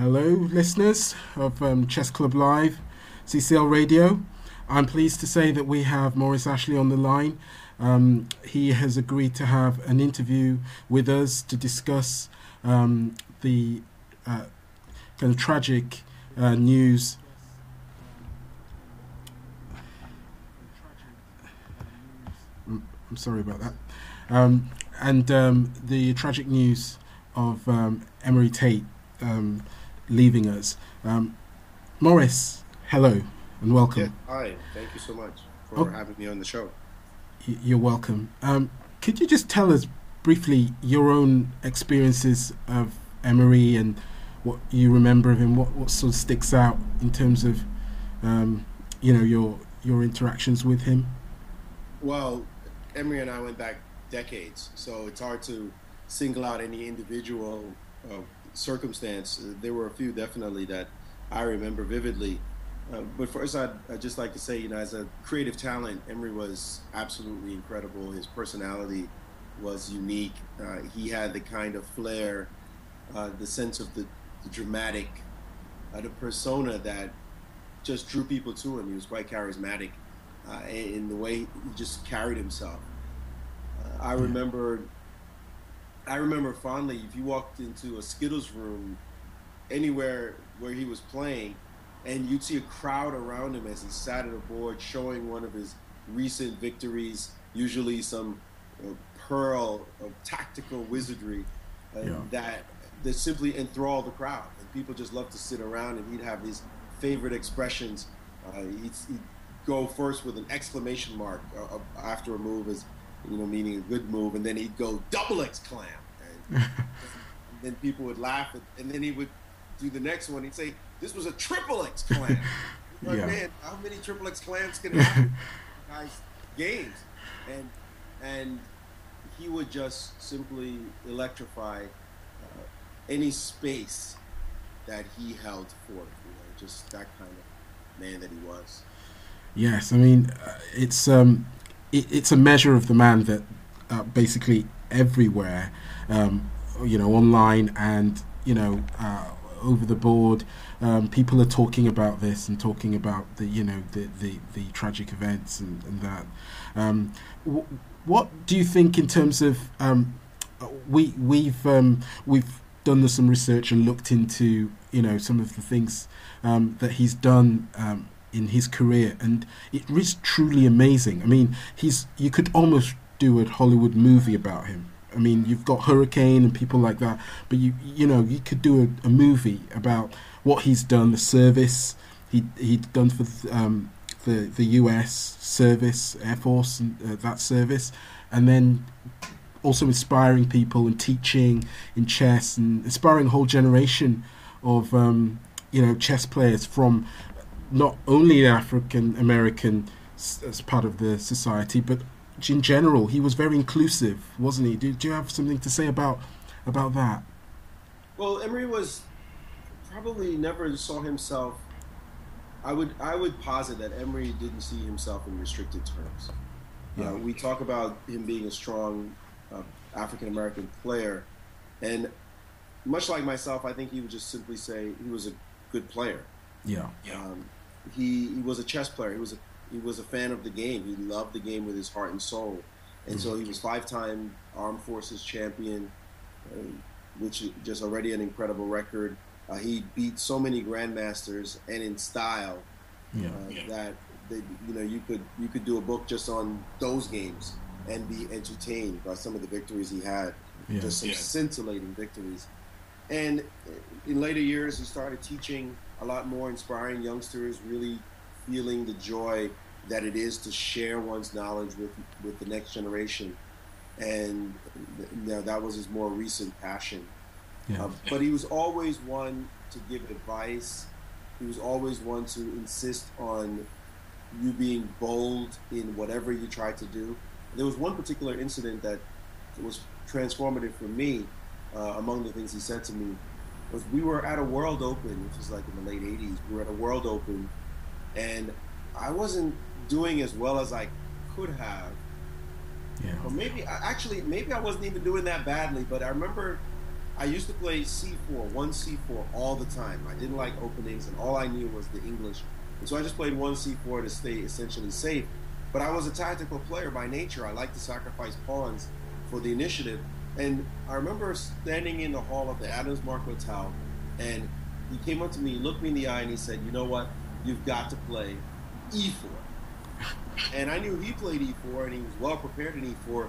hello, listeners of um, Chess Club Live, CCL Radio. I'm pleased to say that we have Maurice Ashley on the line. Um, he has agreed to have an interview with us to discuss um, the uh, kind of tragic uh, news. I'm sorry about that. Um, and um, the tragic news of um, Emory Tate um, leaving us. Um, Maurice, hello and welcome. Yeah, hi, thank you so much for oh, having me on the show. You're welcome. Um, could you just tell us briefly your own experiences of Emory and what you remember of him? What, what sort of sticks out in terms of, um, you know, your your interactions with him? Well, Emory and I went back decades, so it's hard to single out any individual uh, circumstance. There were a few definitely that I remember vividly. Uh, but first, I'd, I'd, just like to say, you know, as a creative talent, Emory was absolutely incredible. His personality was unique. Uh, he had the kind of flair, uh, the sense of the, the dramatic, uh, the persona that just drew people to him. He was quite charismatic uh, in the way he just carried himself. Uh, I remember I remember fondly if you walked into a Skittles room anywhere where he was playing and you'd see a crowd around him as he sat at a board showing one of his recent victories, usually some uh, pearl of tactical wizardry uh, yeah. that that simply enthralled the crowd. And people just loved to sit around and he'd have his favorite expressions. Uh, he'd, he'd, go first with an exclamation mark uh, after a move as you know, meaning a good move, and then he'd go double exclam, and, and then people would laugh, and then he would do the next one. He'd say, "This was a triple exclam." like, yeah. man, how many triple exclams can happen guys' games? And and he would just simply electrify uh, any space that he held forth. You know, just that kind of man that he was. Yes, I mean, uh, it's um, it, it's a measure of the man that uh, basically everywhere, um, you know, online and you know uh, over the board, um, people are talking about this and talking about the you know the the, the tragic events and, and that. Um, w- what do you think in terms of um, we we've um, we've done some research and looked into you know some of the things um, that he's done in his career, and it is truly amazing. I mean, he's you could almost do a Hollywood movie about him. I mean, you've got Hurricane and people like that, but you you know you could do a, a movie about what he's done, the service he he'd done for um, the the U.S. service, Air Force, and uh, that service, and then also inspiring people and teaching in chess and inspiring a whole generation of um, you know chess players from not only an African American as part of the society, but in general, he was very inclusive, wasn't he? Do, do you have something to say about about that? Well, Emory was probably never saw himself. I would I would posit that Emory didn't see himself in restricted terms. Yeah. Uh, we talk about him being a strong uh, African American player, and much like myself, I think he would just simply say he was a good player. Yeah. Um, he, he was a chess player. He was a he was a fan of the game. He loved the game with his heart and soul, and mm-hmm. so he was five-time Armed Forces champion, uh, which is just already an incredible record. Uh, he beat so many grandmasters and in style yeah. Uh, yeah. that they, you know you could you could do a book just on those games and be entertained by some of the victories he had. Yeah. Just some scintillating victories. And in later years, he started teaching a lot more inspiring youngsters, really feeling the joy that it is to share one's knowledge with with the next generation, and you know, that was his more recent passion. Yeah. Uh, but he was always one to give advice. He was always one to insist on you being bold in whatever you try to do. There was one particular incident that was transformative for me. Uh, among the things he said to me was we were at a World Open, which was like in the late '80s. We were at a World Open, and I wasn't doing as well as I could have. Yeah. Or maybe actually, maybe I wasn't even doing that badly. But I remember I used to play C4, one C4 all the time. I didn't like openings, and all I knew was the English. And so I just played one C4 to stay essentially safe. But I was a tactical player by nature. I like to sacrifice pawns for the initiative. And I remember standing in the hall of the Adams Mark Hotel, and he came up to me, looked me in the eye, and he said, "You know what? You've got to play E4." And I knew he played E4, and he was well prepared in E4.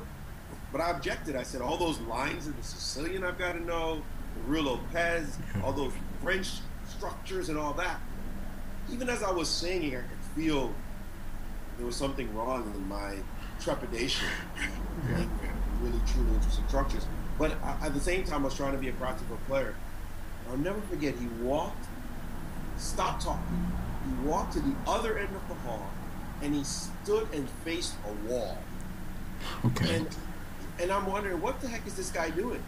But I objected. I said, all those lines in the Sicilian I've got to know, the Ruy Lopez, all those French structures and all that. Even as I was singing, I could feel there was something wrong in my trepidation. Yeah. Really, truly interesting structures. But at the same time, I was trying to be a practical player. I'll never forget, he walked, stopped talking. He walked to the other end of the hall, and he stood and faced a wall. Okay. And and I'm wondering, what the heck is this guy doing?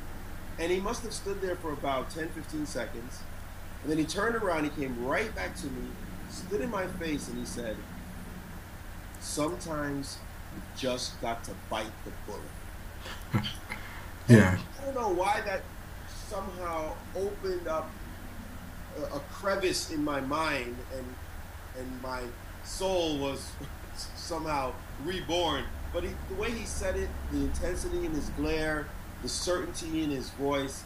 And he must have stood there for about 10, 15 seconds. And then he turned around, he came right back to me, stood in my face, and he said, Sometimes you just got to bite the bullet. yeah. I don't know why that somehow opened up a, a crevice in my mind and and my soul was somehow reborn but he, the way he said it, the intensity in his glare, the certainty in his voice,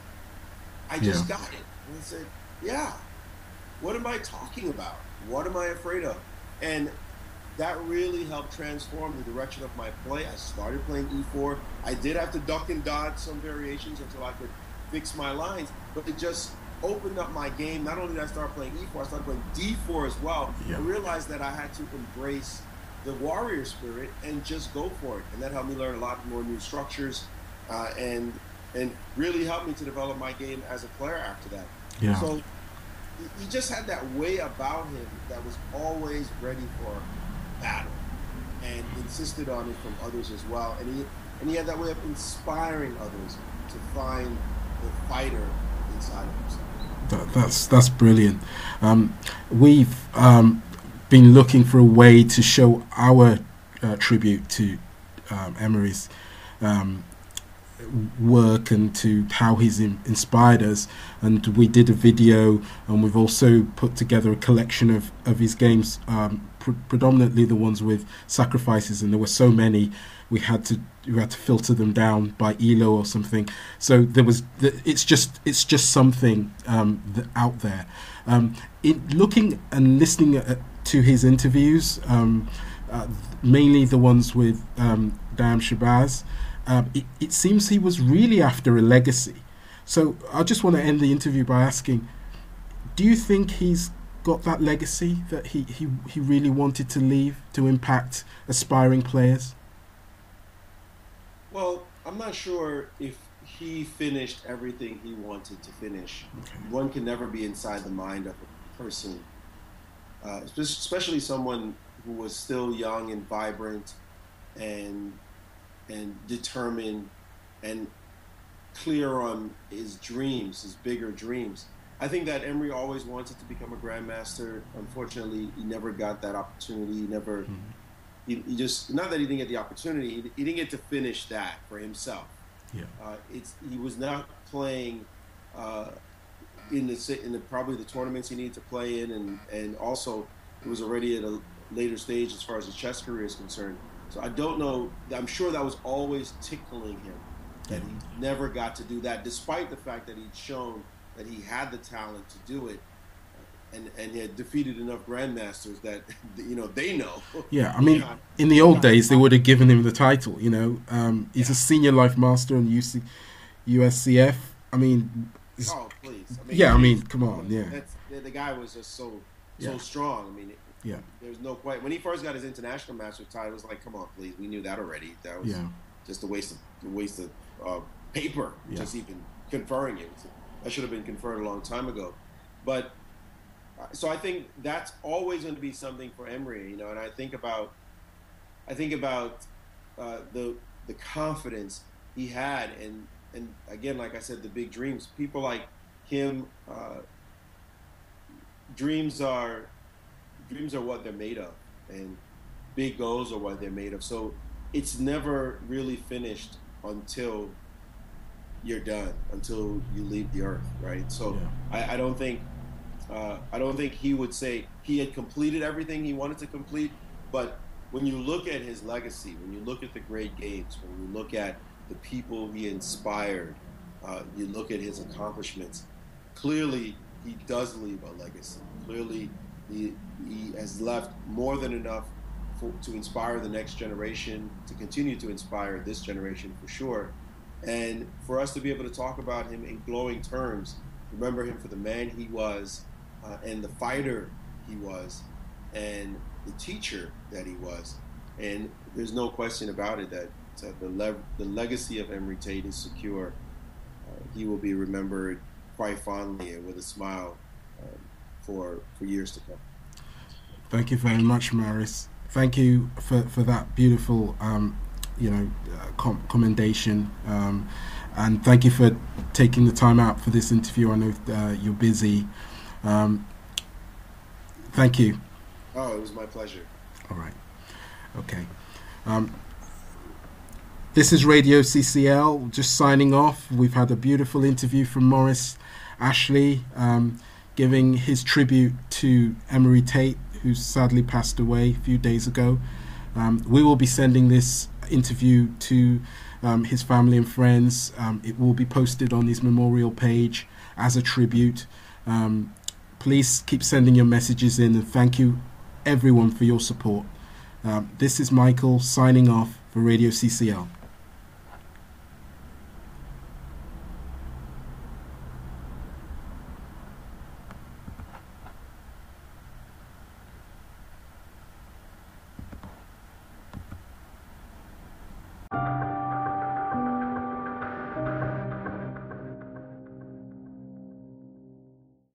I just yeah. got it. And I said, yeah, what am I talking about? What am I afraid of? And that really helped transform the direction of my play. I started playing E4. I did have to duck and dodge some variations until I could fix my lines, but it just opened up my game. Not only did I start playing E4, I started playing D4 as well. Yeah. I realized that I had to embrace the warrior spirit and just go for it. And that helped me learn a lot more new structures uh, and and really helped me to develop my game as a player after that. Yeah. So he just had that way about him that was always ready for battle and insisted on it from others as well. And he and he had that way of inspiring others to find the fighter inside of himself. That, that's that's brilliant. Um, we've um, been looking for a way to show our uh, tribute to um, Emory's um, work and to how he's in, inspired us. And we did a video, and we've also put together a collection of, of his games, um, pr- predominantly the ones with sacrifices, and there were so many we had to we had to filter them down by Elo or something. So there was it's just it's just something um, out there. Um, in looking and listening at, to his interviews, um, uh, mainly the ones with um, Daaim Shabazz, um, it, it seems he was really after a legacy. So I just want to end the interview by asking, do you think he's got that legacy that he, he, he really wanted to leave to impact aspiring players? Well, I'm not sure if he finished everything he wanted to finish. Okay. One can never be inside the mind of a person uh, especially someone who was still young and vibrant and and determined and clear on his dreams, his bigger dreams. I think that Emory always wanted to become a grandmaster. Unfortunately, he never got that opportunity. He never, mm-hmm. he, he, just not that he didn't get the opportunity. He, he didn't get to finish that for himself. Yeah, uh, it's he was not playing uh, in the in the probably the tournaments he needed to play in, and and also it was already at a later stage as far as his chess career is concerned. So I don't know. I'm sure that was always tickling him that he never got to do that, despite the fact that he'd shown that he had the talent to do it. And, and he had defeated enough grandmasters that you know they know. Yeah, I mean, in the old days, they would have given him the title. You know, um, he's yeah. a senior life master on UC, USCF. I mean, Oh, please. I mean, yeah, I mean, come on, yeah. the guy was just so so yeah. strong. I mean, yeah. There's no quite when he first got his international master title. It was like, come on, please. We knew that already. That was yeah. just a waste of a waste of uh, paper. Yeah. Just even conferring it. That should have been conferred a long time ago. But uh, so I think that's always going to be something for Emory. You know, and I think about I think about uh, the the confidence he had and and again, like I said, the big dreams. People like him, uh, dreams are dreams are what they're made of, and big goals are what they're made of. So it's never really finished until you're done until you leave the earth, right? So Yeah. I, I don't think uh, I don't think he would say he had completed everything he wanted to complete. But when you look at his legacy, when you look at the great games, when you look at the people he inspired, uh, you look at his accomplishments. Clearly, he does leave a legacy. Clearly, he, he has left more than enough for, to inspire the next generation, to continue to inspire this generation for sure. And for us to be able to talk about him in glowing terms, remember him for the man he was uh, and the fighter he was and the teacher that he was. And there's no question about it that uh, the, le- the legacy of Emory Tate is secure. Uh, he will be remembered quite fondly and with a smile for, for years to come. Thank you very much, Maurice. Thank you for, for that beautiful, um, you know, uh, com- commendation, um, and thank you for taking the time out for this interview. I know uh, you're busy. Um, thank you. Oh, it was my pleasure. All right. Okay. Um, this is Radio CCL. Just signing off. We've had a beautiful interview from Morris Ashley, um, giving his tribute to Emory Tate, who sadly passed away a few days ago. Um, we will be sending this interview to um, his family and friends. Um, it will be posted on his memorial page as a tribute. Um, please keep sending your messages in, and thank you everyone for your support. Um, this is Michael signing off for Radio CCL.